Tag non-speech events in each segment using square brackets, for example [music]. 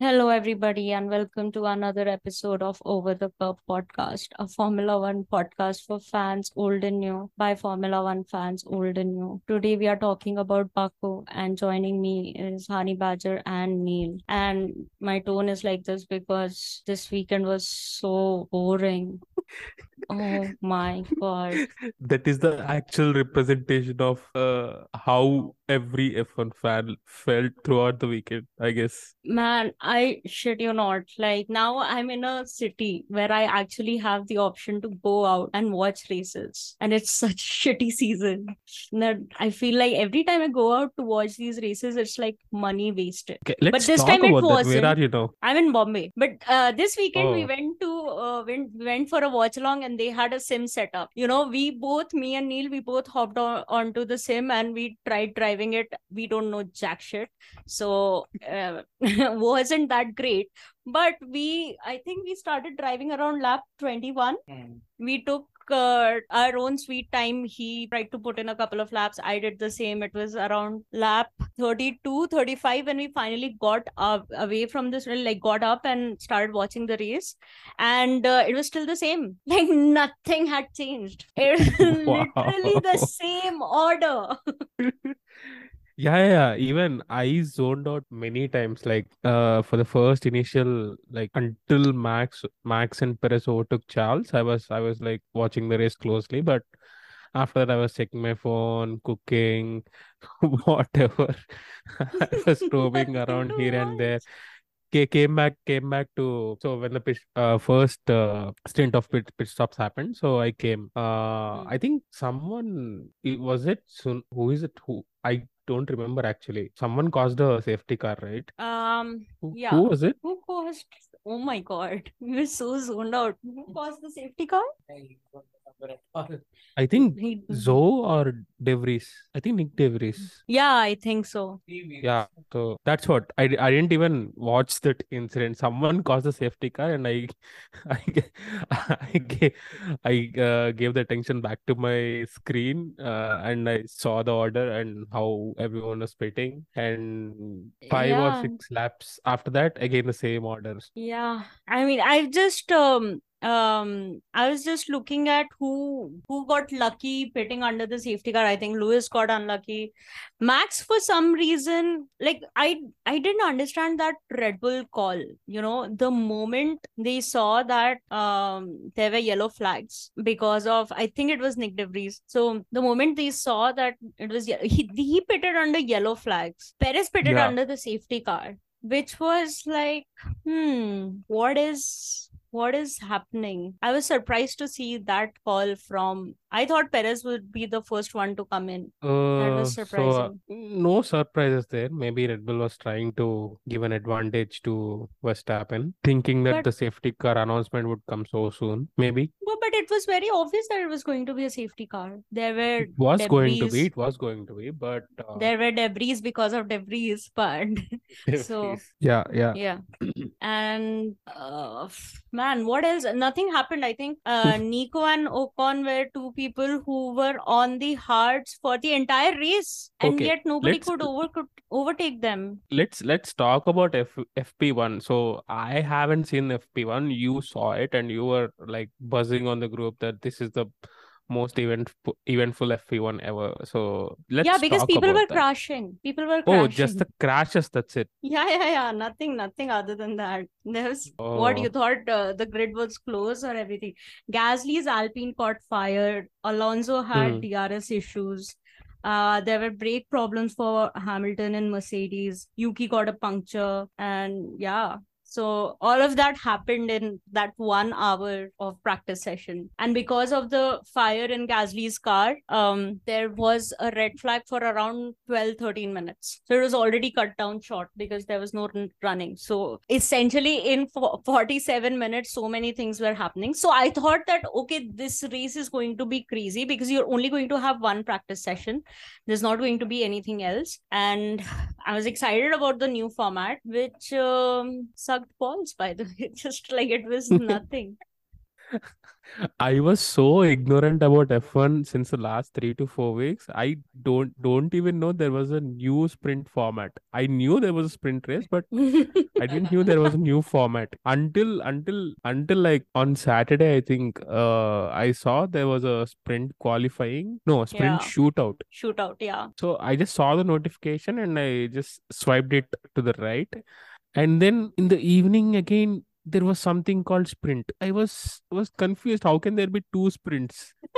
Hello, everybody, and welcome to another episode of Over the Kerb podcast, a Formula One podcast for fans old and new by Formula One fans old and new. Today, we are talking about Baku, and joining me is Honey Badger and Neil. And my tone is like this because this weekend was so boring. Oh my God. [laughs] That is the actual representation of uh, how every F1 fan felt throughout the weekend, I guess. Man, I shit you not. Like now I'm in a city where I actually have the option to go out and watch races. And it's [laughs] such shitty season. That I feel like every time I go out to watch these races, it's like money wasted. Okay, let's this time it that. Where are you now? I'm in Bombay. But uh, this weekend we Oh, went to uh, went went for a watch along and they had a sim setup. You know, we both me and Neil we both hopped on onto the sim and we tried driving it. We don't know jack shit. So uh, [laughs] wasn't that great. But we I think we started driving around lap 21 we took uh, our own sweet time. He tried to put in a couple of laps. I did the same. It was around lap 32 35 when we finally got up, away from this like got up and started watching the race. And uh, it was still the same. [laughs] Like nothing had changed. It was [laughs] literally the same order Yeah, yeah. Even I zoned out many times. Like, uh, for the first initial, like until Max, Max and Perez overtook Charles, I was, I was like watching the race closely. But after that, I was checking my phone, cooking, [laughs] whatever. [laughs] I was [laughs] roaming around here and there. came back came back to so when the pit, uh, first uh, stint of pit, pit stops happened so i came uh Hmm. i think someone it- was it soon who is it who i don't remember actually. Someone caused a safety car right? Um who, yeah. who was it? Who caused oh my god [laughs] we were so zoned out. Who caused the safety car i think he zoe or de Vries i think nick devries yeah i think so Yeah, so that's what I, I didn't even watch that incident. Someone caused the safety car, and I [laughs] I [laughs] I gave, I uh, gave the attention back to my screen, uh, and I saw the order and how everyone was pitting. And five or six laps after that, again the same orders. Yeah, I mean, I just um um I was just looking at who who got lucky pitting under the safety car. I think Lewis got unlucky. Max, for some reason, like I I didn't understand that Red Bull call. You know, the moment they saw that um there were yellow flags because of I think it was Nyck de Vries. So the moment they saw that it was he he pitted under yellow flags. Perez pitted Yeah. under the safety car which was like hmm what is what is happening? I was surprised to see that call from i thought perez would be the first one to come in that Uh, was so uh, surprising no surprises there. Maybe Red Bull was trying to give an advantage to Verstappen, thinking that but the safety car announcement would come so soon. Maybe. well, but it was very obvious that it was going to be a safety car there were It was going to be, it was going to be, but uh, there were debris because of debris [laughs] but [laughs] so yeah, yeah. yeah and uh, man what else nothing happened i think uh, [laughs] nico and ocon were two people who were on the hards for the entire race and Okay, yet nobody let's could over could overtake them let's let's talk about F FP1. So I haven't seen FP1. You saw it and you were like buzzing on the group that this is the most event eventful FP1 ever. So let's yeah, because people were that. crashing people were crashing. Oh, just the crashes, that's it. yeah yeah yeah nothing nothing other than that there was what you Oh, thought uh, the grid was closed or everything gasly's alpine caught fire alonso had hmm. drs issues uh there were brake problems for hamilton and mercedes yuki got a puncture and yeah so all of that happened in that one hour of practice session. And because of the fire in gasly's car um there was a red flag for around 12 13 minutes. So it was already cut down short because there was no run- running. So essentially in fo- 47 minutes so many things were happening. So i thought that okay this race is going to be crazy because you're only going to have one practice session. There's not going to be anything else. And [sighs] i was excited about the new format which um, sucked balls by the way [laughs] just like it was [laughs] nothing I was so ignorant about F1 since the last three to four weeks. I don't don't even know there was a new sprint format. I knew there was a sprint race, but I didn't knew there was a new [laughs] format until until until like on Saturday. I think uh I saw there was a sprint qualifying. No, sprint Yeah. shootout. Shootout, yeah. So I just saw the notification and I just swiped it to the right. And then in the evening again, there was something called sprint. I was was confused. How can there be two sprints? [laughs]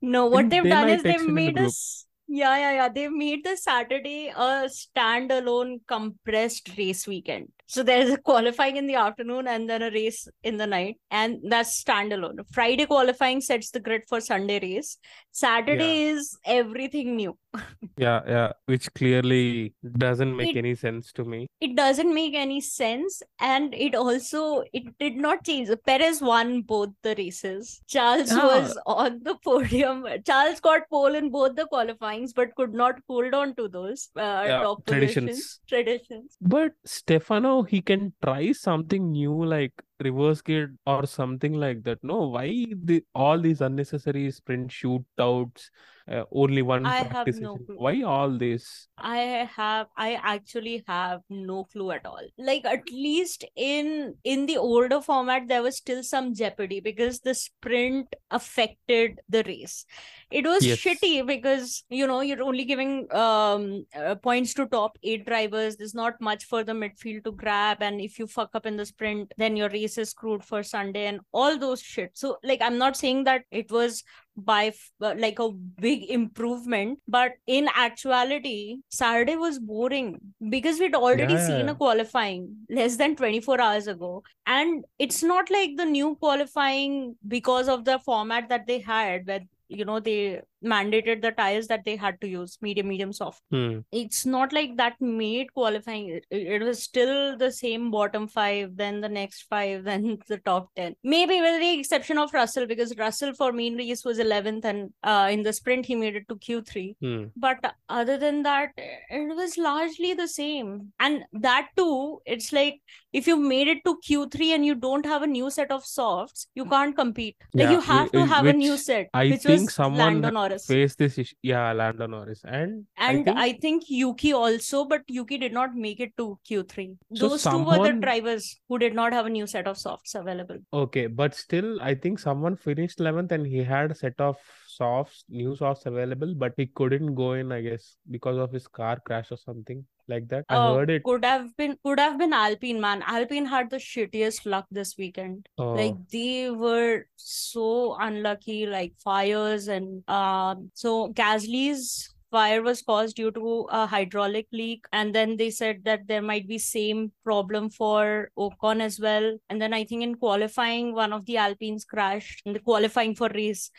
No, what And they've done I is they've in the made us. Yeah, yeah, yeah. They've made the Saturday a standalone compressed race weekend. So there's a qualifying in the afternoon and then a race in the night, and that's standalone. Friday qualifying sets the grid for Sunday race. Saturday is everything new. [laughs] Yeah, yeah, which clearly doesn't make It- any sense to me. It doesn't make any sense, and it also it did not change. Perez won both the races. Charles Yeah. was on the podium. Charles got pole in both the qualifyings, but could not hold on to those uh, Yeah, top traditions. Traditions. But Stefano, he can try something new like reverse gear or something like that. No, why the all these unnecessary sprint shootouts, uh, only one I have practice no clue. Why all this? I have I actually have no clue at all. Like at least in in the older format there was still some jeopardy because the sprint affected the race. It was Yes. shitty because you know you're only giving um uh, points to top 8 drivers. There's not much for the midfield to grab and if you fuck up in the sprint then your race is screwed for Sunday and all those shit. So like I'm not saying that it was by uh, like a big improvement but in actuality saturday was boring because we'd already seen a qualifying less than 24 hours ago and it's not like the new qualifying because of the format that they had where you know they mandated the tires that they had to use medium medium soft. Hmm. it's not like that made qualifying. It, it was still the same bottom five then the next five [laughs] then the top 10 maybe with the exception of russell because russell for main race was 11th and uh, in the sprint he made it to q3 Hmm. but other than that it was largely the same. And that too it's like if you made it to q3 and you don't have a new set of softs you can't compete. Like you have to have a new set I which think was someone Norris Face this issue. Yeah, Lando Norris. And I and think I think Yuki also, but Yuki did not make it to Q3. So Those two were the drivers who did not have a new set of softs available. okay, but still, I think someone finished 11th and he had a set of softs, new softs available, but he couldn't go in, I guess, because of his car crash or something like that. I Oh, heard it. could have been could have been Alpine, man. Alpine had the shittiest luck this weekend. Like Oh, they were so unlucky, like fires and um. So Gasly's fire was caused due to a hydraulic leak, and then they said that there might be same problem for Ocon as well. And then I think in qualifying, one of the Alpines crashed in the qualifying for race.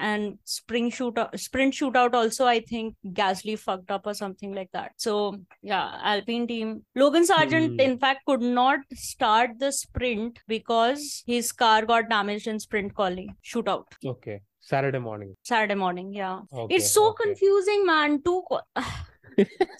And spring shootout, sprint shootout also, I think Gasly fucked up or something like that. So yeah, Alpine team. Logan Sargeant, Hmm. in fact, could not start the sprint because his car got damaged in sprint quali shootout okay. Saturday morning. Saturday morning. Yeah, Okay, it's so okay. confusing, man. Too. [sighs]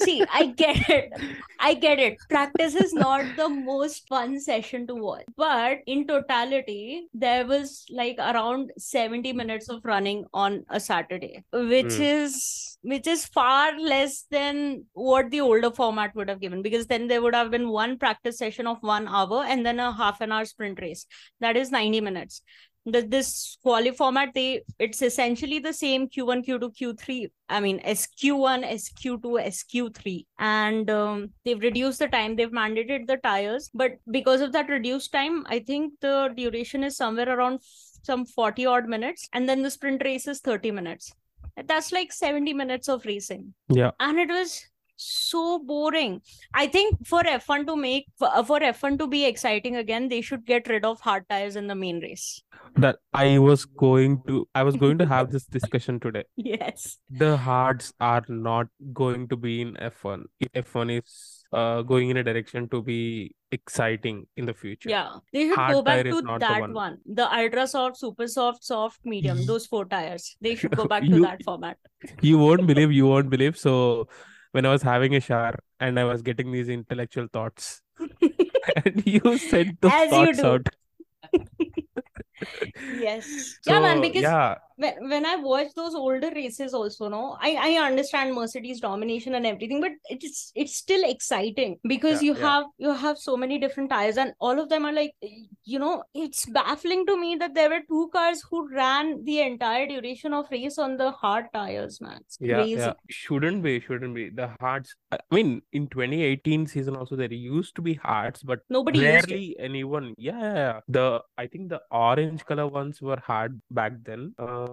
See, I get it. I get it. Practice is not the most fun session to watch. But in totality, there was like around 70 minutes of running on a Saturday, which Hmm. is which is far less than what the older format would have given because then there would have been one practice session of one hour and then a half an hour sprint race. That is 90 minutes the, this quali format they it's essentially the same q1 q2 q3 i mean sq1 sq2 sq3 and um, they've reduced the time they've mandated the tires but because of that reduced time i think the duration is somewhere around some 40 odd minutes and then the sprint race is 30 minutes. That's like 70 minutes of racing. Yeah. and it was so boring i think for f1 to make for for f1 to be exciting again they should get rid of hard tires in the main race That I was going to I was going to have this [laughs] discussion today. yes The hards are not going to be in F1. F1 is uh, going in a direction to be exciting in the future. yeah they should Hard go back to that one. one. the ultra soft super soft soft medium [laughs] those four tires they should go [laughs] back to You- that format You won't believe, you won't believe. So when I was having a shower and I was getting these intellectual thoughts, [laughs] and you said those As you thoughts do. out. [laughs] yes. yeah, man. Because yeah, when, when I watch those older races also, no, I, I understand Mercedes domination and everything, but it's it's still exciting because yeah, you yeah. have you have so many different tires and all of them are like you know, it's baffling to me that there were two cars who ran the entire duration of race on the hard tires, man. It's Yeah, crazy. yeah. Shouldn't be, shouldn't be. The hards, I mean, in 2018 season also there used to be hards, but Nobody used rarely anyone. Yeah, yeah, yeah. The I think the orange color ones were hard back then. Uh,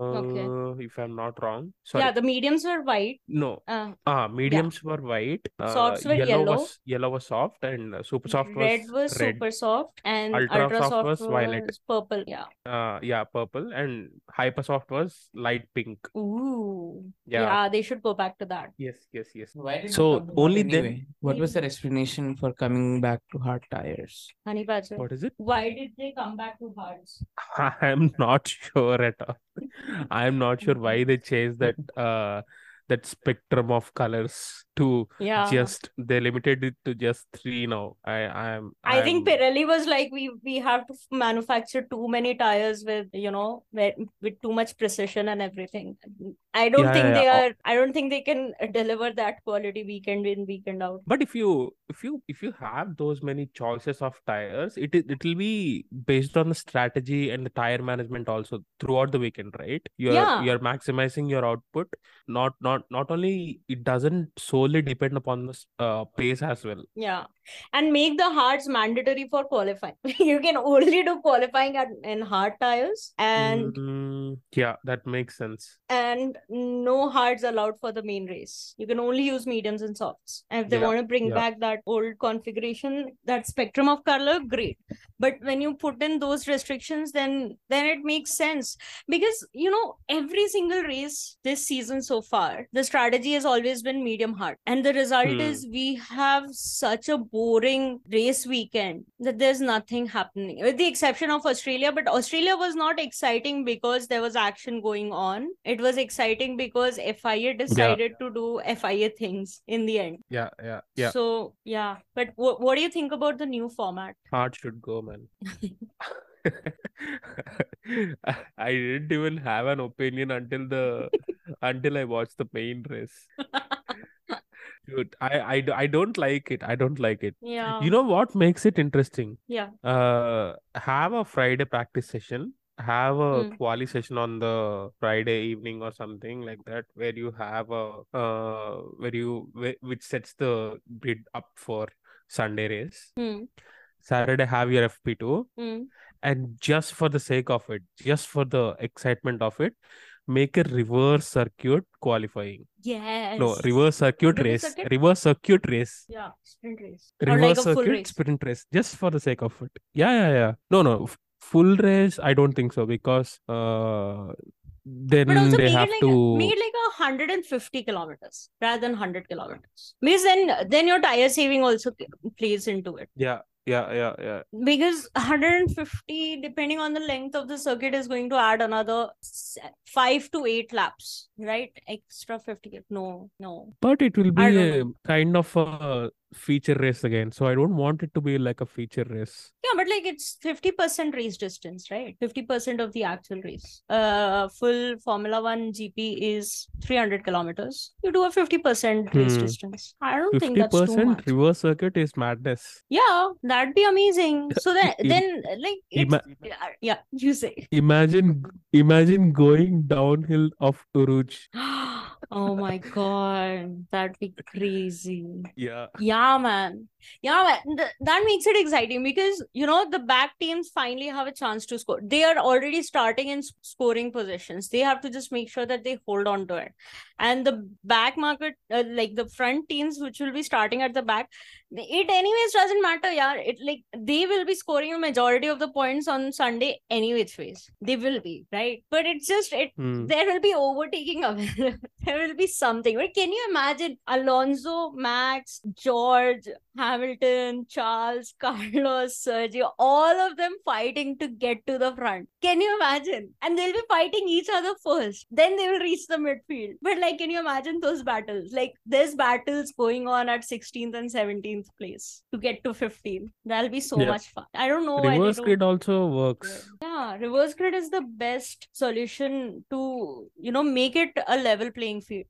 if I'm not wrong. Yeah, the mediums were white. No. Uh, Ah, mediums were white. Uh, Softs were yellow yellow. was yellow was soft, and uh, super soft red was was red. super soft and Ultra ultra soft soft was violet. was purple. Yeah. Uh, yeah, purple, and hyper soft was light pink. Ooh. Yeah. Yeah, they should go back to that. Yes, yes, yes. Why did So they come back only then- What was their explanation for coming back to hard tires? Honey Badger. What is it? Why did they come back to hards? [laughs] I'm not sure at all. I'm not sure why they changed that [laughs] uh that spectrum of colors to Yeah. just they limited it to just three now. I I'm I think I'm- Pirelli was like, we we have to manufacture too many tires with you know with, with too much precision and everything. I don't Yeah, think yeah, they are. I don't think they can deliver that quality weekend in weekend out. But if you if you if you have those many choices of tires, it it will be based on the strategy and the tire management also throughout the weekend, right? You're Yeah. you're maximizing your output. Not not not only it doesn't solely depend upon the uh, pace as well. Yeah, and make the hards mandatory for qualifying. [laughs] you can only do qualifying at in hard tires, and Mm, yeah, that makes sense. and no hards allowed for the main race. You can only use mediums and softs. And if they Yeah, want to bring yeah. back that old configuration, that spectrum of color, great. But when you put in those restrictions, then then it makes sense because you know every single race this season so far, the strategy has always been medium hard, and the result Hmm. is we have such a boring race weekend that there's nothing happening with the exception of Australia. But Australia was not exciting because there was action going on. It was exciting because FIA decided to do FIA things in the end. Yeah, yeah, yeah. So yeah, but what what do you think about the new format? Hard should go, man. [laughs] [laughs] I didn't even have an opinion until the until I watched the main race. Dude, I don't like it. I don't like it. Yeah. You know what makes it interesting? Yeah. Uh, have a Friday practice session, have a Hmm. quali session on the Friday evening or something like that, where you have a uh, where you which sets the bid up for Sunday race. Hmm. Saturday have your FP2, Hmm. and just for the sake of it, just for the excitement of it, make a reverse circuit qualifying. Yes. No, reverse circuit Reverse race. circuit? Reverse circuit race. Yeah. Sprint race. Reverse like a full circuit race. sprint race. Just for the sake of it. Yeah, yeah, yeah. No, no. Full race, I don't think so because uh then But also they have like to make it like a 150 kilometers rather than 100 kilometers. Because then then your tire saving also plays into it. yeah, yeah, yeah, yeah. Because 150, depending on the length of the circuit, is going to add another five to eight laps, right? Extra 50. No, no. But it will be I a don't kind of a feature race again. So I don't want it to be like a feature race. Yeah, but like it's 50% race distance, right? 50% of the actual race. Uh, full Formula One GP is 300 kilometers. You do a 50% race Hmm. distance. I don't think that's too much. reverse circuit is madness. Yeah, that'd be amazing. [laughs] So then, then like, it's, ima- yeah, yeah, you say. Imagine, imagine going downhill of Eau Rouge. [gasps] [gasps] oh my god, that'd be crazy. Yeah. Yeah, man. Yeah, man. Th- that makes it exciting because you know the back teams finally have a chance to score. They are already starting in scoring positions. They have to just make sure that they hold on to it. And the back market, uh, like the front teams, which will be starting at the back, it anyways doesn't matter. Yeah, it like they will be scoring a majority of the points on Sunday any which ways. They will be right, but it's just it Hmm. there will be overtaking [laughs] available. There will be something. But can you imagine Alonso, Max, George, Hamilton, Charles, [laughs] Carlos, Sergio, all of them fighting to get to the front. Can you imagine? And they'll be fighting each other first. Then they will reach the midfield. But like, can you imagine those battles? Like, there's battles going on at 16th and 17th place to get to 15. That'll be so Yeah. much fun. I don't know Reverse grid also works. yeah, reverse grid is the best solution to, you know, make it a level playing field.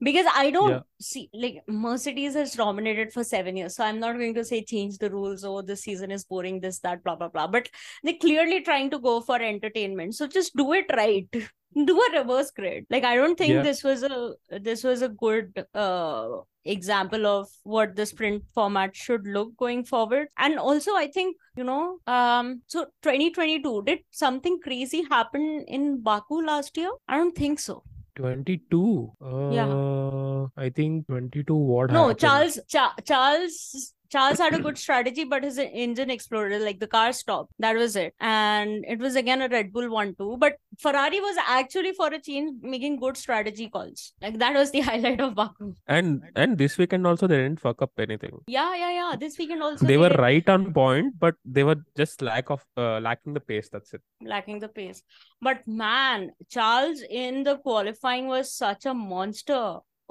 Because I don't Yeah. see like Mercedes has dominated for seven years. So I'm not going to say change the rules or this season is boring, this, that, blah, blah, blah. But they're clearly trying to go for entertainment. So just do it right. [laughs] Do a reverse grid. Like I don't think Yeah. this was a this was a good uh example of what the sprint format should look going forward and also i think you know um so 2022 did something crazy happen in baku last year i don't think so 22. Yeah. Uh, I think 22. What no happened? charles Cha- charles charles had a [clears throat] good strategy but his engine exploded like the car stopped that was it and it was again a red bull 1-2 but ferrari was actually for a change making good strategy calls like that was the [laughs] highlight of baku And and this weekend also they didn't fuck up anything. yeah yeah yeah this weekend also They were did- right on point, but they were just lack of uh, lacking the pace. That's it. lacking the pace. But man, Charles in the qualifying was such a monster.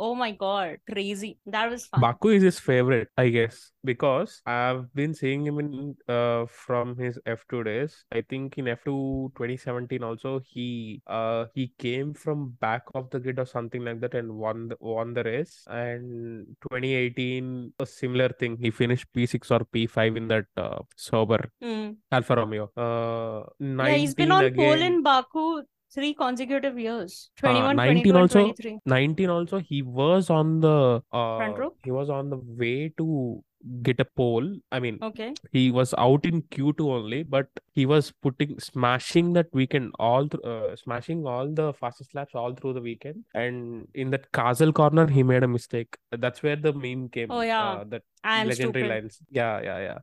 Oh my god, crazy. That was fun. Baku is his favorite, I guess, because I've been seeing him in uh from his F2 days. I think in F2 2017 also he uh he came from back of the grid or something like that and won the, won the race. And 2018 a similar thing. He finished P6 or P5 in that uh, Sauber Mm. Alfa Romeo. Uh, Yeah, he's been 19 on pole in Baku three consecutive years. Uh, 19 also 23. 19 also he was on the uh row? he was on the way to get a pole. I mean Okay. he was out in Q2 only, but he was putting smashing that weekend all through uh, smashing all the fastest laps all through the weekend. And in that castle corner, he made a mistake. That's where the meme came. Oh, yeah. uh, that I am legendary stupid. lines. Yeah, yeah, yeah.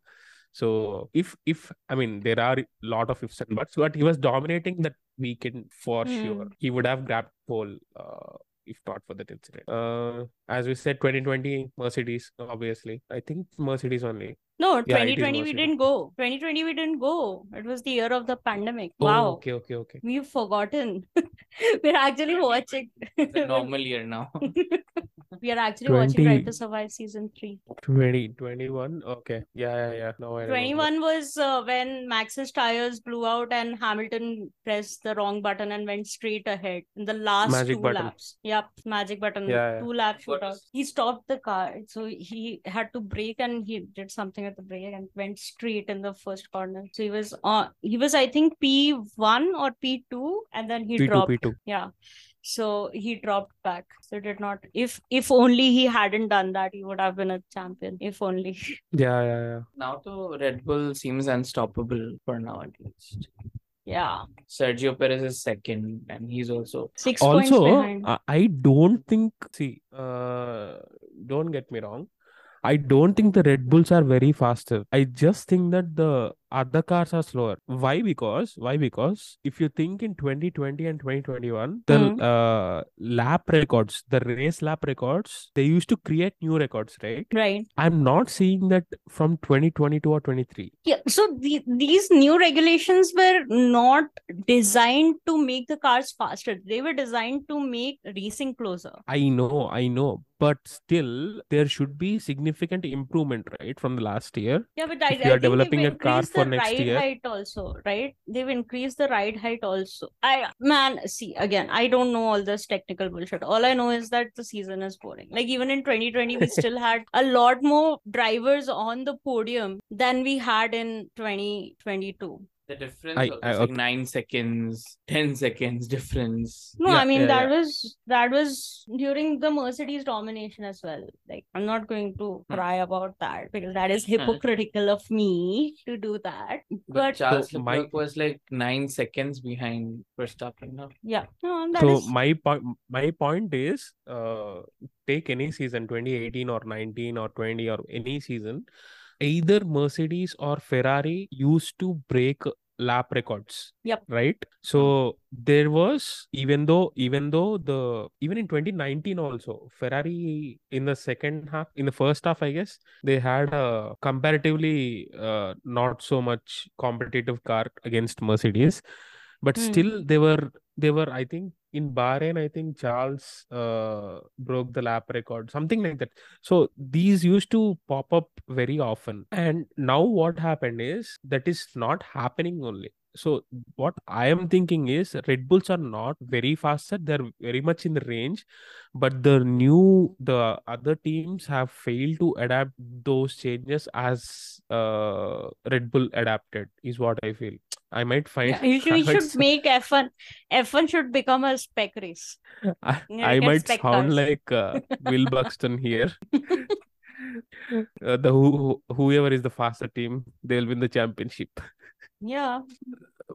So if if I mean there are a lot of ifs and buts, but he was dominating that weekend for sure. Hmm. He would have grabbed pole uh, if not for that incident. Uh, as we said, 2020 Mercedes, obviously. I think Mercedes only. No, Yeah, 2020 we didn't go. 2020 we didn't go. It was the year of the pandemic. Oh, Wow. okay, okay, okay. We've forgotten. [laughs] We're actually watching. It's a normal [laughs] year now. [laughs] we are actually watching 20 Drive to Survive season three. 20, 21. Okay. Yeah, yeah, yeah. No, I remember. 21 was uh, when Max's tires blew out and Hamilton pressed the wrong button and went straight ahead in the last Magic two button. laps. Yep, magic button. Yeah, yeah. Two lap What shootout. He stopped the car. So he had to brake and he did something at the brake and went straight in the first corner. So he was on, he was, I think, P1 or P2 and then he P2, dropped. P2. Yeah. So he dropped back. So did not, if if only he hadn't done that, he would have been a champion. If only. [laughs] Yeah, yeah, yeah. Now to Red Bull seems unstoppable for now at least. Yeah. Sergio Perez is second, and he's also Six points Also, behind. I, I don't think, see, uh, don't get me wrong. I don't think the Red Bulls are very faster. I just think that the other cars are slower. Why? Because why? Because if you think in 2020 and 2021, the Mhm. uh, lap records, the race lap records, they used to create new records, right? Right. I'm not seeing that from 2022 or 23. Yeah. So the, these new regulations were not designed to make the cars faster. They were designed to make racing closer. I know, I know, but still there should be significant improvement, right, from the last year. Yeah, but I, If you are developing a car for the next ride year- height also, right? They've increased the ride height also. I man, see again, I don't know all this technical bullshit. All I know is that the season is boring. Like even in 2020, we [laughs] still had a lot more drivers on the podium than we had in 2022. The difference I- was I- like okay. nine seconds, ten seconds difference. No, Yeah, I mean yeah, that yeah. was that was during the Mercedes domination as well. Like I'm not going to Hmm. cry about that because that is hypocritical of me to do that. But But Charles So my- was like nine seconds behind Verstappen now. yeah, no, that So is my point, my point is, uh, take any season, 2018 or 19 or 20 or any season, either Mercedes or Ferrari used to break lap records. Yep. Right. So there was even though even though the even in 2019 also Ferrari in the second half in the first half I guess they had a comparatively uh, not so much competitive car against Mercedes, but Hmm. still they were they were I think in Bahrain I think Charles uh, broke the lap record something like that. So these used to pop up very often. And now what happened is that is not happening only. So what I am thinking is Red Bulls are not very faster. They're very much in the range, but the new the other teams have failed to adapt those changes as uh, Red Bull adapted, is what I feel. I might find Yeah, you [laughs] should, should make F1 F1 should become a spec race. I, Yeah, I might sound cars. like uh, Will [laughs] Buxton here. [laughs] Uh, the who, whoever is the faster team, they'll win the championship. Yeah,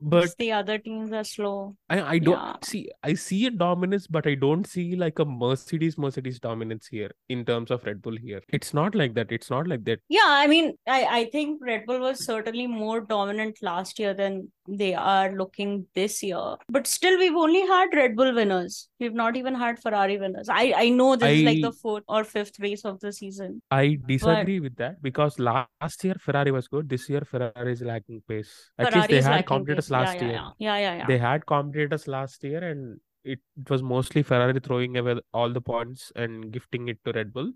But the other teams are slow. I, I don't Yeah. see I see a dominance, but I don't see like a Mercedes Mercedes dominance here in terms of Red Bull here. It's not like that. It's not like that. Yeah, I mean, I, I think Red Bull was certainly more dominant last year than they are looking this year. But still, we've only had Red Bull winners. We've not even had Ferrari winners. I, I know this is like the fourth or fifth race of the season. I disagree with that because last year Ferrari was good. This year Ferrari is lacking pace. At least they had competitors last yeah, year. yeah, yeah, yeah, yeah. They had competitors last year, and it, it was mostly Ferrari throwing away all the points and gifting it to Red Bull.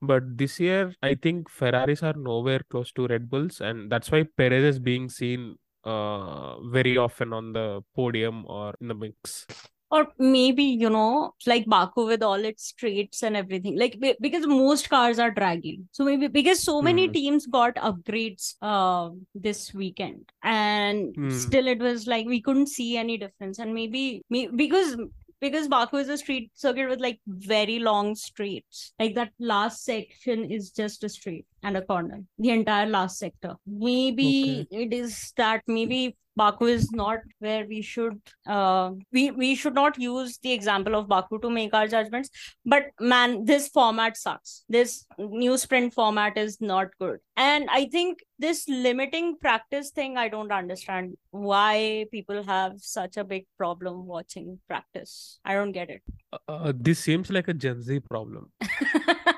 But this year, I think Ferraris are nowhere close to Red Bulls, and that's why Perez is being seen uh, very often on the podium or in the mix. Or maybe, you know, like Baku with all its straights and everything. Like because most cars are dragging. So maybe because so many Mhm. teams got upgrades uh this weekend. And Hmm. still it was like we couldn't see any difference. And maybe me because because Baku is a street circuit with like very long straights. Like that last section is just a straight and a corner. The entire last sector. Maybe it is that maybe Baku is not where we should uh we we should not use the example of Baku to make our judgments. But man, this format sucks. This new sprint format is not good. And I think this limiting practice thing, I don't understand why people have such a big problem watching practice. I don't get it. Uh, this seems like a Gen Z problem. [laughs]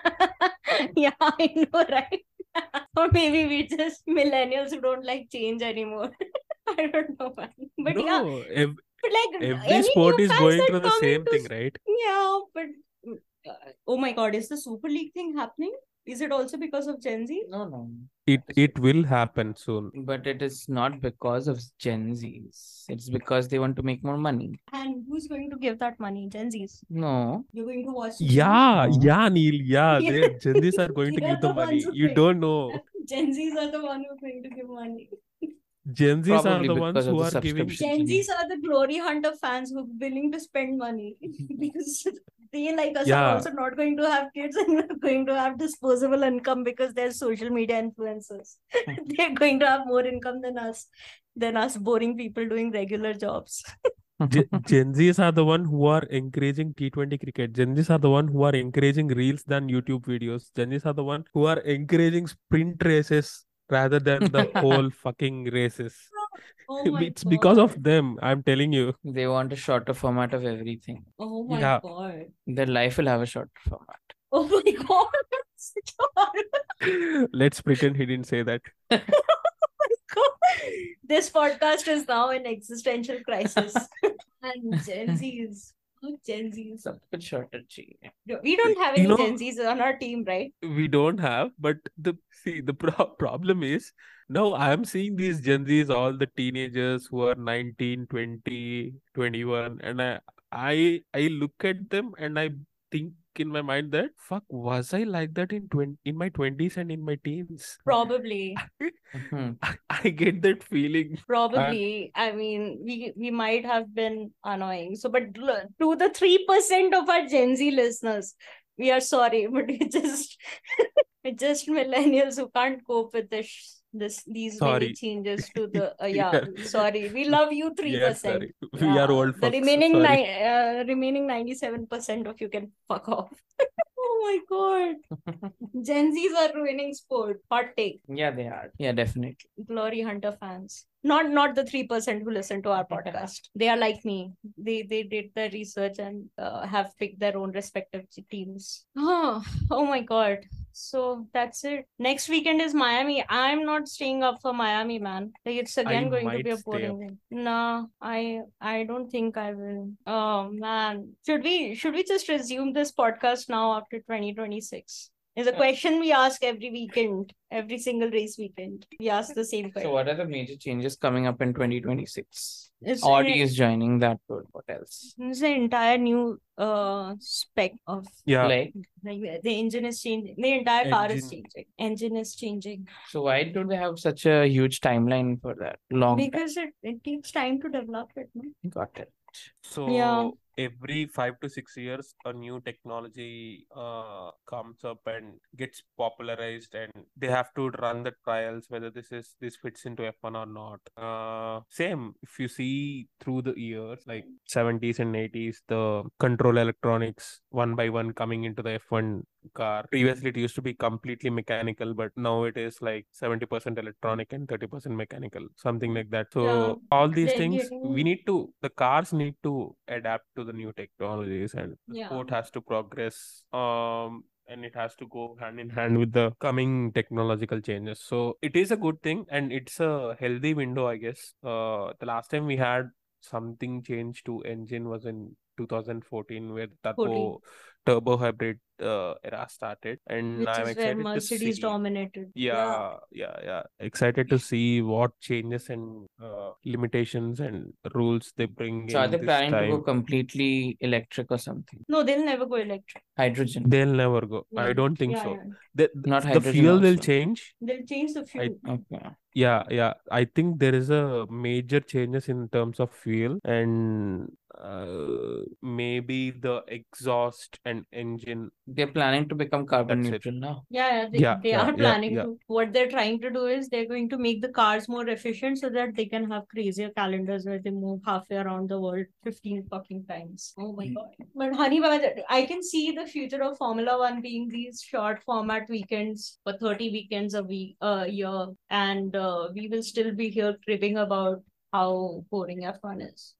[laughs] yeah, I know, right? [laughs] or maybe we just millennials who don't like change anymore. [laughs] I don't know, man. But yeah, no, ev- but like every sport is going through the same into thing, right? Yeah, but uh, oh my God, is the Super League thing happening? Is it also because of Gen Z? No, no. It it will happen soon. But it is not because of Gen Zs. It's because they want to make more money. And who's going to give that money? Gen Zs. No. You're going to watch. Yeah, No. yeah, Neil. Yeah, Yeah. they [laughs] Gen Zs are going to They give the the money. You pay. don't know. [laughs] Gen Zs are the one who are going to give money. Gen Zs are the ones who the are giving. subscription. Gen Zs are the glory hunter fans who are willing to spend money [laughs] because they like us are also not going to have kids and [laughs] not going to have disposable income because they're social media influencers. Hmm. [laughs] they're going to have more income than us, than us boring people doing regular jobs. [laughs] Gen, Gen Zs are the one who are encouraging T20 cricket. Gen Zs are the one who are encouraging reels than YouTube videos. Gen Zs are the one who are encouraging sprint races rather than the whole fucking races. Oh [laughs] my It's because of them, I'm telling you. They want a shorter format of everything. Oh my Yeah. God. Their life will have a shorter format. Oh my [laughs] God. Such a horrible Let's pretend he didn't say that. [laughs] Oh this podcast is now an existential crisis. and Gen Zs. Oh, Gen Zs. Bit shorter. We don't have You any know- Gen Zs on our team, right? We don't have, but the see the pro [laughs] problem is now I am seeing these Gen Zs, all the teenagers who are 19, 20, 21, and I I I look at them and I think in my mind that fuck was I like that in 20 in my 20s and in my teens? Probably. Mhm. [laughs] I, I get that feeling. Probably. I mean, we we might have been annoying. So, but to the 3% of our Gen Z listeners, we are sorry, [laughs] but we just [laughs] we're just millennials who can't cope with this this these many changes to [laughs] the uh, yeah, Yeah. sorry. We [laughs] love you 3%. Yeah, sorry. We Yeah, are old The fucks. remaining Sorry. nine, uh, remaining 97% of you can fuck off. Oh [laughs] Oh my god. Gen Zs are ruining sport. Hot take. Yeah, they are. Yeah, definitely. Glory Hunter fans. Not not the three percent who listen to our podcast. They are like me. They they did the research and uh, have picked their own respective teams. Oh, oh my god. So that's it. Next weekend is Miami. I'm not staying up for Miami, man. Like it's again going to be a boring thing. Nah, I I don't think I will. Oh man. Should we should we just resume this podcast now after 2026? Is a question we ask every weekend, every single race weekend. We ask the same question. So, what are the major changes coming up in 2026? It's Audi is joining that good. What else? It's the entire new uh spec of Yeah. Like, like the- the engine is changing. The entire car is changing. Engine is changing so why do they have such a huge timeline for that? Long time. because it, it takes time to develop it. No? Got it. So Yeah. Every five to six years, a new technology uh, comes up and gets popularized, and they have to run the trials whether this is this fits into F1 or not. Uh, same if you see through the years, like 70s and 80s, the control electronics one by one coming into the F1 car. Previously, it used to be completely mechanical, but now it is like 70% electronic and 30% mechanical, something like that. So Yeah, all these things we need to the cars need to adapt to the new technologies and the Yeah. sport has to progress um and it has to go hand in hand with the coming technological changes so it is a good thing and it's a healthy window i guess uh the last time we had something changed to engine was in 2014 where turbo 14. Turbo hybrid uh, era started and Which i'm is where excited to Mercedes see dominated. yeah yeah yeah excited to see what changes and uh, limitations and rules they bring So, are they this planning to go completely electric or something? No, they'll never go electric. Hydrogen. they'll never go i don't think Yeah, so yeah. the, Not the hydrogen fuel will change They'll change the fuel. Okay. Yeah yeah i think there is a major changes in terms of fuel and uh, maybe the exhaust and engine They're planning to become carbon That's it. neutral now. Yeah, yeah, they, Yeah, they yeah, are planning yeah. to. What they're trying to do is they're going to make the cars more efficient so that they can have crazier calendars where they move halfway around the world 15 fucking times. Oh my Mm. god. But honey, Baba, I can see the future of Formula One being these short format weekends for 30 weekends a week a year. And uh, we will still be here cribbing about how boring F1 is.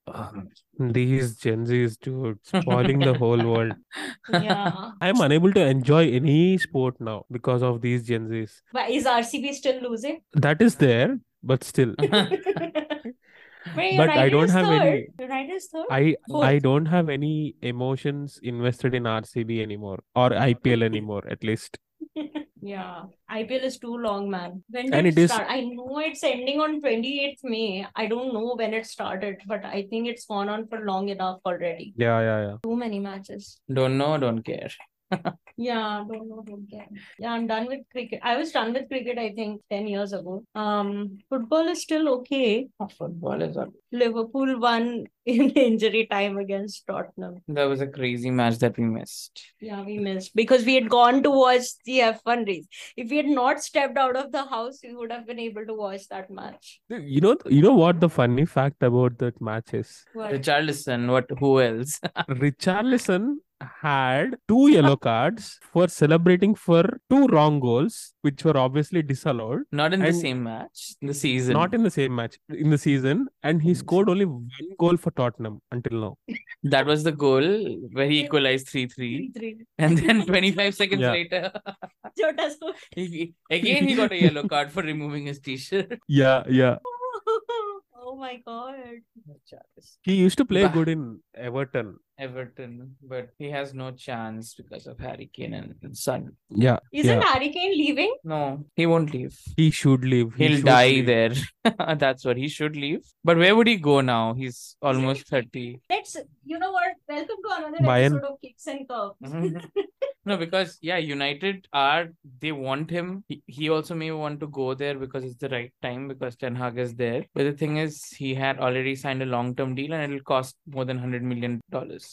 these gen z's dude spoiling the whole world [laughs] Yeah. i'm unable to enjoy any sport now because of these gen z's but is RCB still losing? that is there but still [laughs] Wait, But I don't have third. any- United third. I I don't have any emotions invested in RCB anymore or IPL anymore at least. Yeah, IPL is too long, man. When did And it it is- start? I know it's ending on 28th May. I don't know when it started, but I think it's gone on for long enough already. Yeah, yeah, yeah. Too many matches. Don't know, don't care. [laughs] Yeah, don't know, don't care. Yeah, I'm done with cricket. I was done with cricket, I think, 10 years ago. Um, football is still okay. Football is up. Liverpool won in injury time against Tottenham. That was a crazy match that we missed. Yeah, we missed because we had gone to watch the F1 race. If we had not stepped out of the house, we would have been able to watch that match. You know, you know what the funny fact about that match is? What? Richarlison, what? Who else? [laughs] Richarlison had two yellow cards for celebrating for two wrong goals, which were obviously disallowed. Not in the same match. The season. Not in the same match in the season, and he mm. scored only one goal for Tottenham until now. That was the goal where he equalized 3 3. 3-3. And then 25 seconds Yeah. later, Jota [laughs] scored. he, again he got a yellow card for removing his t shirt. Yeah, yeah. [laughs] oh my god. He used to play good in Everton. Everton, but he has no chance because of Harry Kane and Son. Yeah, Isn't yeah. Harry Kane leaving? No, he won't leave. He should leave. He He'll should die leave. there. [laughs] That's what he should leave. But where would he go now? He's almost 30. Let's, you know what? Welcome to another Bayern. episode of Kicks and Curves. Mhm. [laughs] No, because yeah, United are they want him. He, he also may want to go there because it's the right time because Ten Hag is there. But the thing is, he had already signed a long term deal and it'll cost more than hundred million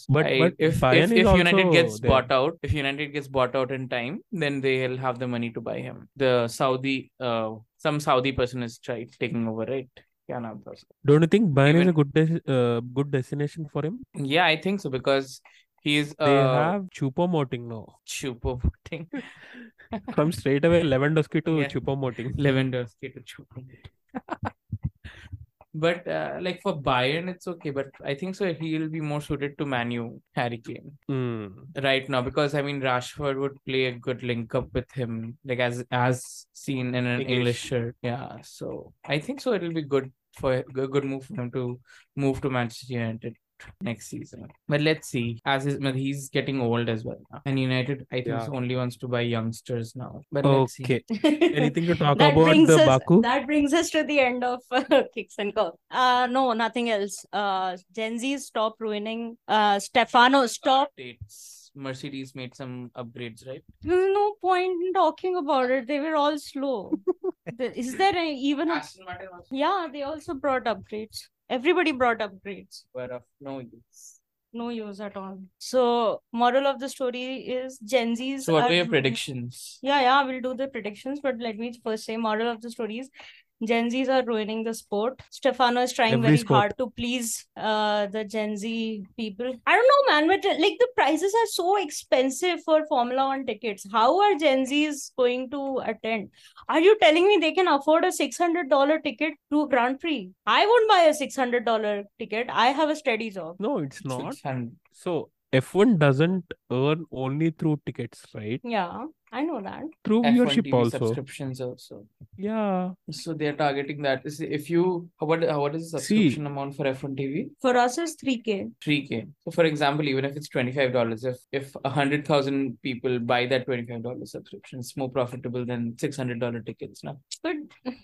But- but if if, if United gets there. bought out, if United gets bought out in time, then they'll have the money to buy him. The Saudi, uh, some Saudi person is trying taking over, right? Yeah, no, Don't you think Bayern is a good des- uh, good destination for him? Yeah, I think so because He's They uh have Choupo-Moting now. Choupo-Moting. From straight away Lewandowski to [laughs] Yeah. Choupo-Moting. Lewandowski to Choupo-Moting. [laughs] But uh, like for Bayern, it's okay. But I think so he'll be more suited to Manu, Harry Kane, Hmm. right now because I mean Rashford would play a good link up with him, like as as seen in an English. English shirt. Yeah, so I think so it'll be good for a good move for him to move to Manchester United next season. But let's see, as his, but he's getting old as well now. And United, I think, Yeah. only wants to buy youngsters now. But let's see. Okay. [laughs] Anything to talk that about the us, Baku? That brings us to the end of uh, [laughs] kicks and curves. Uh, no, nothing else. Uh, Gen Z stop ruining. Uh, Stefano, stop. Updates. Mercedes made some upgrades, right? There's no point in talking about it. They were all slow. [laughs] Is there a, even a Aston Martin also Yeah, they also brought upgrades. Everybody brought upgrades. were of no use. No use at all. So, moral of the story is Gen Zs. So, what are were your predictions? Yeah, yeah, we'll do the predictions, but let me first say moral of the story is Gen Zs are ruining the sport. Stefano is trying Every very sport. hard to please uh the Gen Z people. I don't know, man, but uh, like the prices are so expensive for Formula One tickets. How are Gen Zs going to attend? Are you telling me they can afford a six hundred dollar ticket to Grand Prix? I won't buy a six hundred dollar ticket. I have a steady job. No, it's not. 600. So F1 doesn't earn only through tickets, right? Yeah, I know that. Through F1 viewership TV also. subscriptions also. Yeah. So they're targeting that. Is If you what what is the See. subscription amount for F1 TV? For us, it's three k. 3K. So for example, even if it's $25, if if a hundred thousand people buy that $25 subscription, it's more profitable than $600 tickets now. But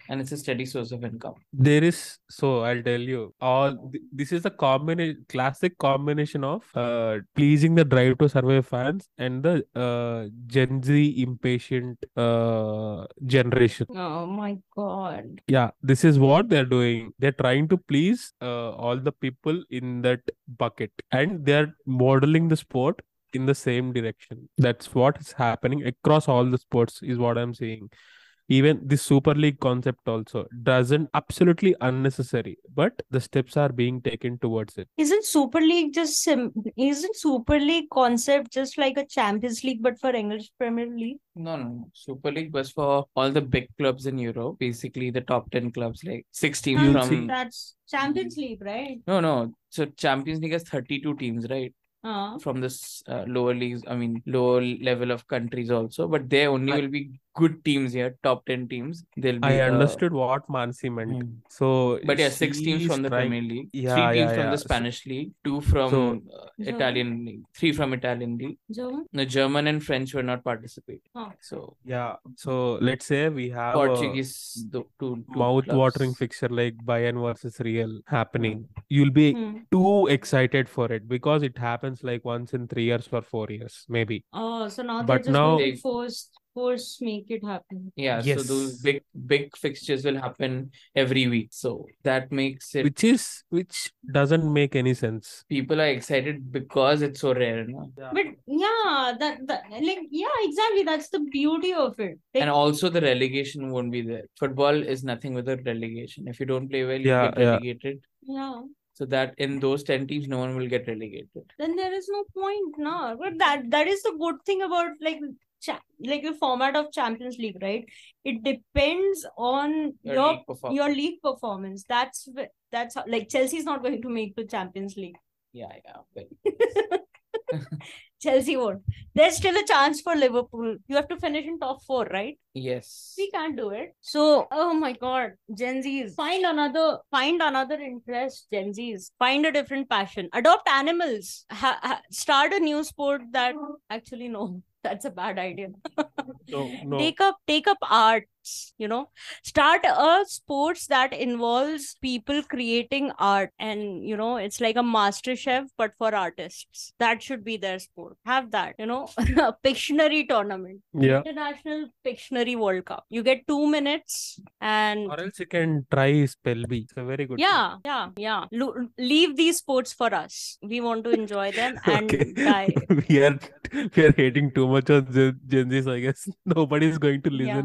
And it's a steady source of income. There is so I'll tell you all th- this is a combination classic combination of uh pleasing the drive to survive fans and the uh Gen Z impatient uh generation. oh my god. Yeah, this is what they're doing. They're trying to please uh, all the people in that bucket and they're modeling the sport in the same direction. That's what is happening across all the sports, is what I'm saying. Even the Super League concept also doesn't absolutely unnecessary, but the steps are being taken towards it. Isn't Super League just sim isn't Super League concept just like a Champions League but for English Premier League? No, no, no. Super League was for all the big clubs in Europe, basically the top 10 clubs, like six teams You'll from. That's Champions League, right? No, no. So Champions League has 32 teams, right? Uh, From this uh, lower leagues, I mean, lower level of countries also. But they only I- will be good teams here, top 10 teams. They'll be. I uh, understood what Mansi meant. hmm. So But yeah, six teams from the trying- Premier League, Yeah, three teams yeah, from yeah. the So- Spanish League, two from So- uh, Italian League, three from Italian League. German? The German and French were not participating. Oh. So Yeah, so let's say we have Portuguese, two, two mouth-watering fixture like Bayern versus Real happening. You'll be Hmm. too excited for it because it happens like once in three years or four years, maybe. Oh, so now they're But just now- going to force force make it happen. Yeah, yes. so those big big fixtures will happen every week. So that makes it Which is which doesn't make any sense. people are excited because it's so rare, no? But yeah, that, that like yeah, exactly. That's the beauty of it. Like, And also the relegation won't be there. Football is nothing without relegation. If you don't play well, you Yeah, get yeah. relegated. yeah. So that in those 10 teams, no one will get relegated. then there is no point now but that that is the good thing about like cha- like the format of champions league right? It depends on Your your league performance. your league performance. That's that's how, like chelsea's not going to make the champions league. Yeah, yeah. [laughs] Chelsea won't. There's still a chance for liverpool. You have to finish in top four right? Yes. we can't do it. So oh my god gen z's. Find another find another interest gen z's. Find a different passion. Adopt animals. Ha- ha- start a new sport that actually no that's a bad idea No, no. take up take up arts you know start a sports that involves people creating art and you know it's like a master chef but for artists that should be their sport have that you know [laughs] a pictionary tournament Yeah. international pictionary world cup you get two minutes and Or else you can try Spellby. It's a very good. thing. yeah yeah yeah Lo- leave these sports for us we want to enjoy them [laughs] and Okay. die [laughs] we are we are hating too much on Gen, Gen Zs, I guess. Nobody is going to Yeah.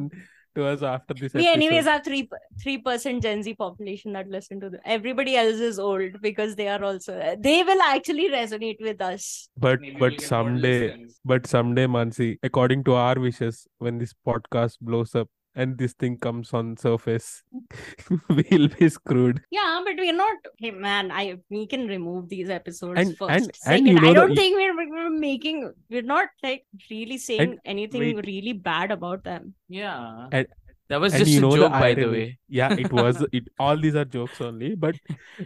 Listen to us after this We anyways episode. have three three percent Gen Z population that listen to them. Everybody else is old because they are also they will actually resonate with us. But Maybe but we'll get more someday, but someday, Mansi, according to our wishes, when this podcast blows up and this thing comes on surface, [laughs] we'll be screwed. Yeah, but we're not. Hey man, I we can remove these episodes And- first. and- and you know I don't think we're, we're making. We're not like really saying anything wait. really bad about them. Yeah. And- that was and just you a know the joke, by the way. Yeah, it was. [laughs] It all these are jokes only. But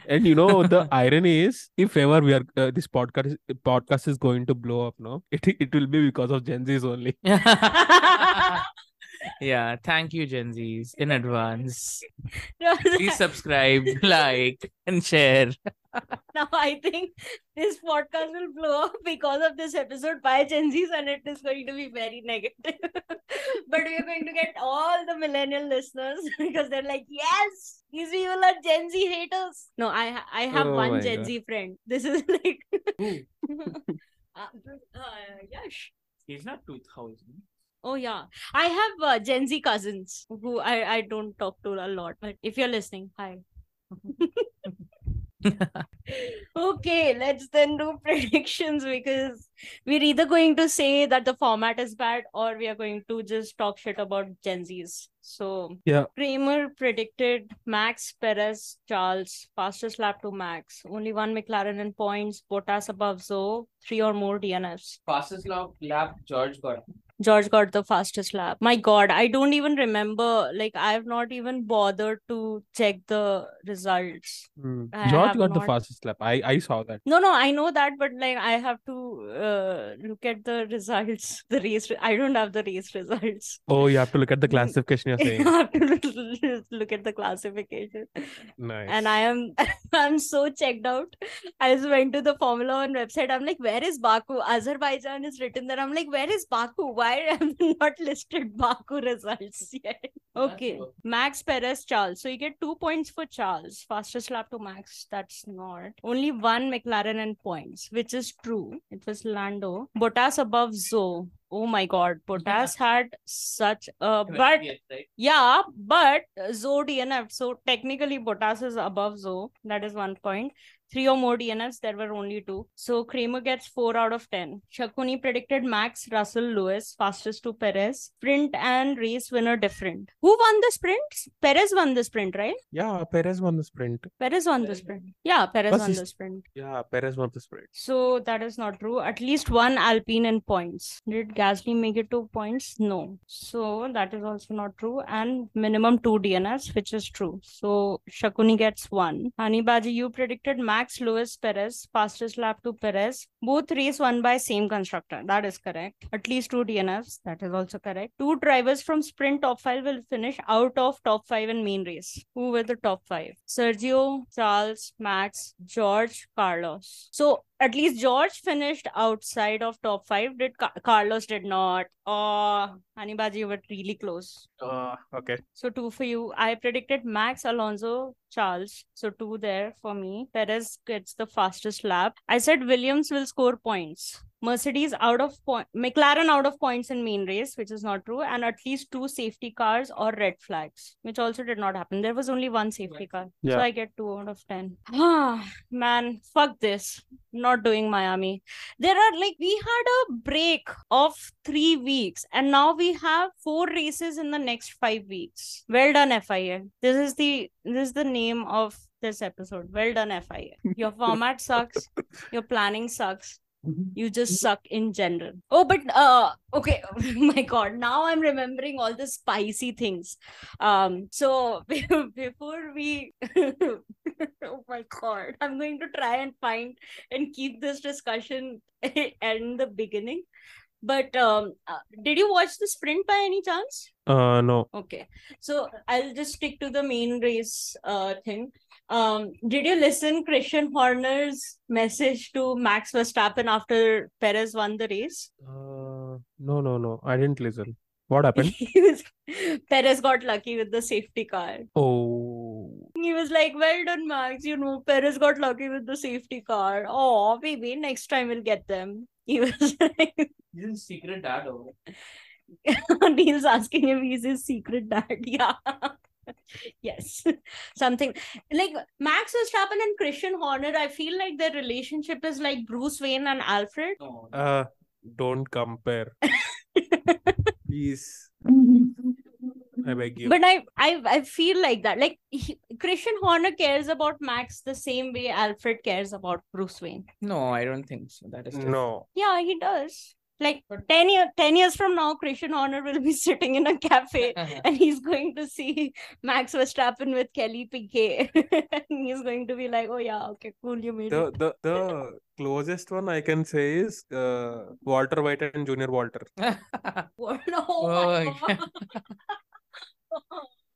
and you know the [laughs] irony is, if ever we are uh, this podcast is, podcast is going to blow up, no, it it will be because of Gen Zs only. Yeah. Thank you, Gen Zs, in advance. No, [laughs] Please subscribe, [laughs] like, and share. [laughs] now I think this podcast will blow up because of this episode by Gen Zs, and it is going to be very negative. but we are going to get all the millennial listeners because they're like, yes, these people are Gen Z haters. No, I I have Oh one my Gen God. Z friend. This is like, Who? uh, uh, Yash. He's not 2000. Oh yeah, I have uh, Gen Z cousins who I I don't talk to a lot, but if you're listening, hi. [laughs] okay, let's then do [laughs] predictions because we're either going to say that the format is bad or we are going to just talk shit about Gen Zs. So Yeah. Kramer predicted Max Perez Charles fastest lap to Max. Only one McLaren in points, Bottas above Zhou, three or more DNFs. Fastest lap, lap George got. George got the fastest lap. My God, I don't even remember. Like, I have not even bothered to check the results. I George got the fastest lap. I I saw that. No, no, I know that, but like, I have to uh, look at the results. [laughs] The race, re- I don't have the race results. Oh, you have to look at the Mm. [laughs] classification. You're [laughs] I have to look at the classification. nice. and I am I'm so checked out. I just went to the Formula One website. I'm like, where is Baku? Azerbaijan is written there. I'm like, where is Baku? Why have they [laughs] not listed Baku results yet? Okay. Max Perez Charles. So you get two points for Charles. Fastest lap to Max. That's not only one McLaren in points, which is true. It was Lando. Bottas above Zhou. Oh my God, Bottas had such a but right? yeah, but Zhou DNF. So technically, Bottas is above Zhou. That is one point. Three or more DNFs, there were only two. So Kramer gets four out of 10. Shakuni predicted Max, Russell, Lewis, fastest to Perez. Sprint and race winner different. Who won the sprint? Perez won the sprint, right? yeah, Perez won the sprint. Perez won the sprint. Yeah, Perez won the sprint. Yeah, Perez won the sprint. So that is not true. At least one Alpine in points. Did Gasly make it to points? No. So that is also not true. And minimum two DNS, which is true. So Shakuni gets one. Honey Badger, you predicted Max Lewis Perez, fastest lap to Perez. Both race won by same constructor. That is correct. At least two DNFs. That is also correct. Two drivers from sprint top five will finish out of top five in main race. Who were the top five? Sergio, Charles, Max, George, Carlos. So at least George finished outside of top five. Did Ca- Carlos did not? Oh, Honey Badger, you were really close. Uh, okay. So two for you. I predicted Max, Alonso, Charles. So two there for me. Perez gets the fastest lap. I said Williams will score points. Mercedes out of point, McLaren out of points in main race, which is not true, and at least two safety cars or red flags, which also did not happen. There was only one safety car, so I get two out of ten. Ah, man, fuck this. Not doing Miami. There are like we had a break of three weeks, and now we have four races in the next five weeks. Well done, FIA. This is the this is the name of this episode. Well done, FIA. Your format sucks. [laughs] Your planning sucks you just suck in general. Oh but uh okay [laughs] my god now i'm remembering all the spicy things. Um so [laughs] before we [laughs] oh my god i'm going to try and find and keep this discussion in the beginning. But um uh, did you watch the sprint by any chance? Uh, no. Okay, so I'll just stick to the main race uh thing. Um, did you listen Christian Horner's message to Max Verstappen after Perez won the race? Uh, no, no, no. I didn't listen. What happened? [laughs] Was, Perez got lucky with the safety car. Oh, He was like, "Well done, Max. You know, Perez got lucky with the safety car. Oh, maybe next time we'll get them." He was [laughs] like, This is secret dad over. [laughs] Neil's asking if he's his secret dad. Yeah. Yes. [laughs] Something like Max Verstappen and Christian Horner, I feel like their relationship is like Bruce Wayne and Alfred. No. Uh, don't compare. [laughs] Please, [laughs] I beg you. but I, I I feel like that. Like he, Christian Horner cares about Max the same way Alfred cares about Bruce Wayne. No, I don't think so. That is different. No. Yeah, he does. Like But- 10, year, 10 years from now, Christian Horner will be [laughs] sitting in a cafe [laughs] and he's going to see Max Verstappen with Kelly Piquet. [laughs] and he's going to be like, oh, yeah, okay, cool, you made The it. the the closest one I can say is uh, Walter White and Junior Walter. Oh Oh, my God.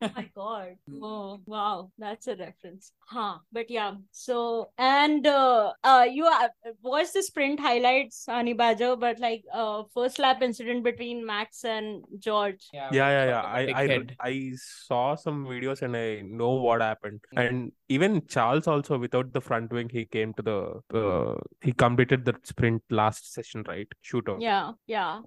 Oh my god oh wow that's a reference huh but yeah so and uh, uh you uh, watched the sprint highlights Honey Badger, but like uh first lap incident between max and george Yeah, Yeah, yeah, yeah. saw I I. I saw some videos and I know what happened. Mm. And even Charles also without the front wing, he came to the uh, he completed the sprint last session, right? Shootout. yeah yeah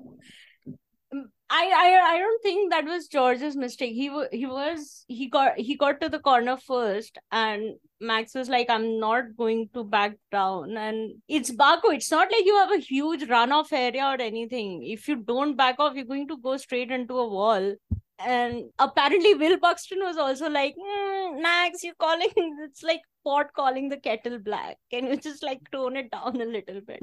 I, I I don't think that was George's mistake. He he was he got he got to the corner first, and Max was like, "I'm not going to back down." And it's Baku. It's not like you have a huge runoff area or anything. If you don't back off, you're going to go straight into a wall. And apparently, Will Buxton was also like, mm, "Max, you're calling. [laughs] It's like pot calling the kettle black. Can you just like tone it down a little bit?"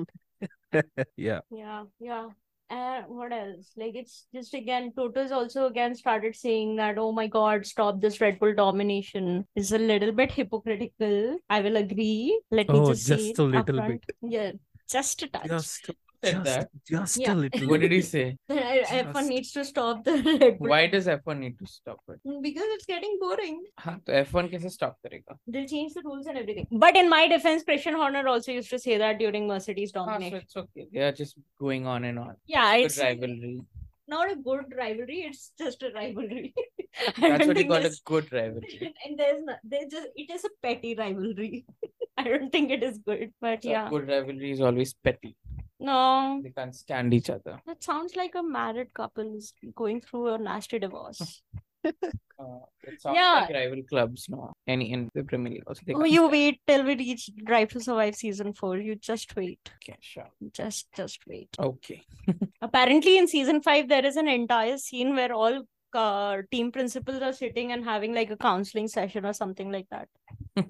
[laughs] Yeah. Yeah, yeah. And what else? Like it's just again, Toto's also again started saying that, oh my God, stop this Red Bull domination. Is a little bit hypocritical. I will agree. Let me Oh, just say just a little upfront. bit. Yeah, just a touch. Just Said just that. just Yeah. a little [laughs] What did he bit. say? [laughs] F1 Just- needs to stop the [laughs] Red Bull Why does F1 need to stop it? because it's getting boring. हाँ तो F1 कैसे stop करेगा? They'll change the rules and everything. But in my defense, Christian Horner also used to say that during Mercedes हाँ, so domination. it's okay. They are just going on and on. Yeah, Good it's rivalry. not a good rivalry. It's just a rivalry. I That's don't what you think call a there's- good rivalry. and there's not there's just it is a petty rivalry i don't think it is good but So yeah Good rivalry is always petty. no They can't stand each other. that sounds like a married couple is going through a nasty divorce [laughs] Uh, it sounds Yeah. like rival clubs no. Any in the Premier League also. Oh you stand- wait till we reach drive to survive season 4 you just wait Okay, sure. just just wait Okay. [laughs] apparently in season 5 there is an entire scene where all uh, team principals are sitting and having like a counseling session or something like that [laughs]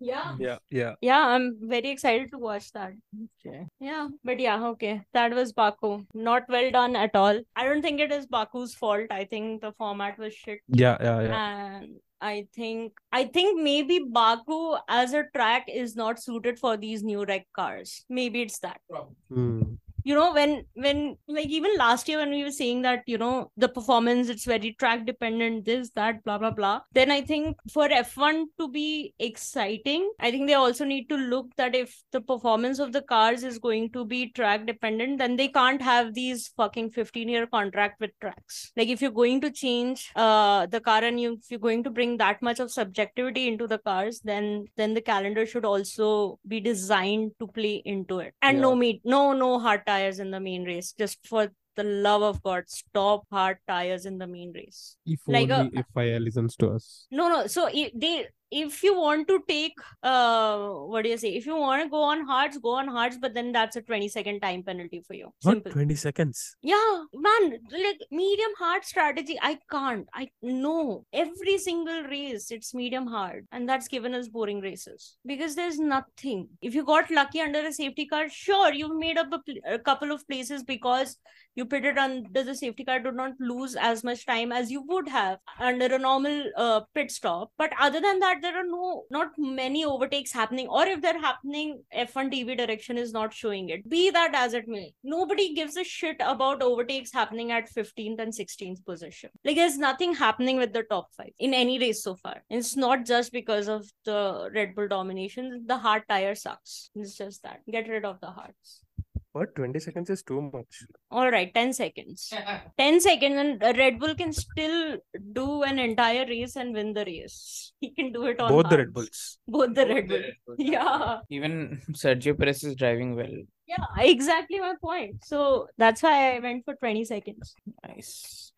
yeah Yeah, yeah. yeah i'm very excited to watch that Okay. Yeah, but yeah, okay. That was Baku. Not well done at all. I don't think it is Baku's fault. I think the format was shit. Yeah, yeah, yeah. And I think I think maybe Baku as a track is not suited for these new reg cars. Maybe it's that. Hmm. You know, when when like even last year when we were saying that, you know, the performance, it's very track dependent, this, that, blah, blah, blah. Then I think for F1 to be exciting, I think they also need to look that if the performance of the cars is going to be track dependent, then they can't have these fucking 15 year contract with tracks. Like if you're going to change uh the car and you if you're going to bring that much of subjectivity into the cars, then then the calendar should also be designed to play into it. And no Yeah. meat, no, no hard tires in the main race. Just for the love of God, stop hard tires in the main race. If Like a- only if FIA listens to us. No, no. So if they if you want to take uh what do you say? If you want to go on hards, go on hards, but then that's a 20 second time penalty for you. What 20 seconds? Yeah, man, like medium hard strategy. I can't. I know every single race, it's medium hard, and that's given us boring races because there's nothing. If you got lucky under a safety car, sure, you've made up a, pl- a couple of places because you pitted under the safety car, do not lose as much time as you would have under a normal uh, pit stop. But other than that, there are no not many overtakes happening, or if they're happening, F1 TV direction is not showing it. Be that as it may, nobody gives a shit about overtakes happening at 15th and 16th position. Like there's nothing happening with the top five in any race so far. It's not just because of the Red Bull domination. The hard tire sucks. It's just that. Get rid of the hards. What? 20 seconds is too much. All right, 10 seconds. 10 seconds, and Red Bull can still do an entire race and win the race. [laughs] He can do it on Both the Red. Bulls. Both the Red Bull. Yeah. Even Sergio Perez is driving well. Yeah, exactly my point. So that's why I went for 20 seconds. Nice.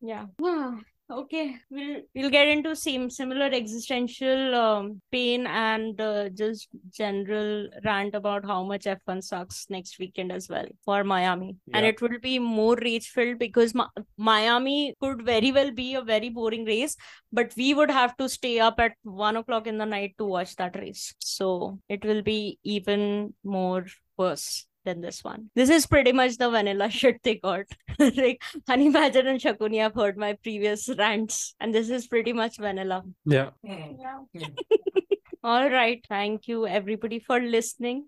Yeah. [sighs] okay. We'll we'll get into same similar existential um, pain and uh, just general rant about how much F1 sucks next weekend as well for Miami. And it will be more rage filled because Ma- Miami could very well be a very boring race, but we would have to stay up at one o'clock in the night to watch that race. So it will be even more worse than this one. This is pretty much the vanilla [laughs] shit they got. [laughs] like Honey Badger and Shakuni have heard my previous rants, and this is pretty much vanilla. Yeah. Hmm. Yeah. Yeah. [laughs] All right. Thank you, everybody, for listening.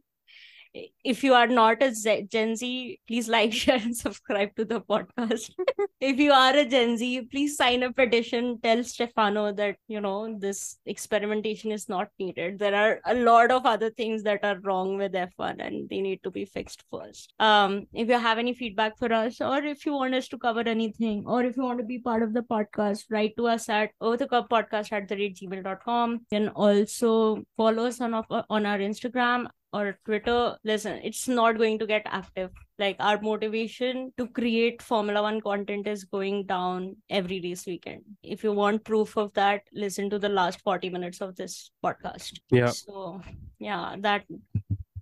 If you are not a Z- Gen Z, please like, [laughs] share, and subscribe to the podcast. [laughs] if you are a Gen Z, please sign a petition. Tell Stefano that, you know, this experimentation is not needed. There are a lot of other things that are wrong with F1 and they need to be fixed first. Um, if you have any feedback for us, or if you want us to cover anything, or if you want to be part of the podcast, write to us at podcast at the rate gmail.com. You can also follow us on, on our Instagram or Twitter. Listen, it's not going to get active. Like our motivation to create Formula One content is going down every race weekend. If you want proof of that, listen to the last 40 minutes of this podcast. Yeah. So, yeah, that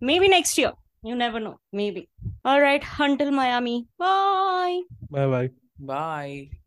maybe next year. You never know. Maybe. All right. Until Miami. Bye. Bye bye. Bye.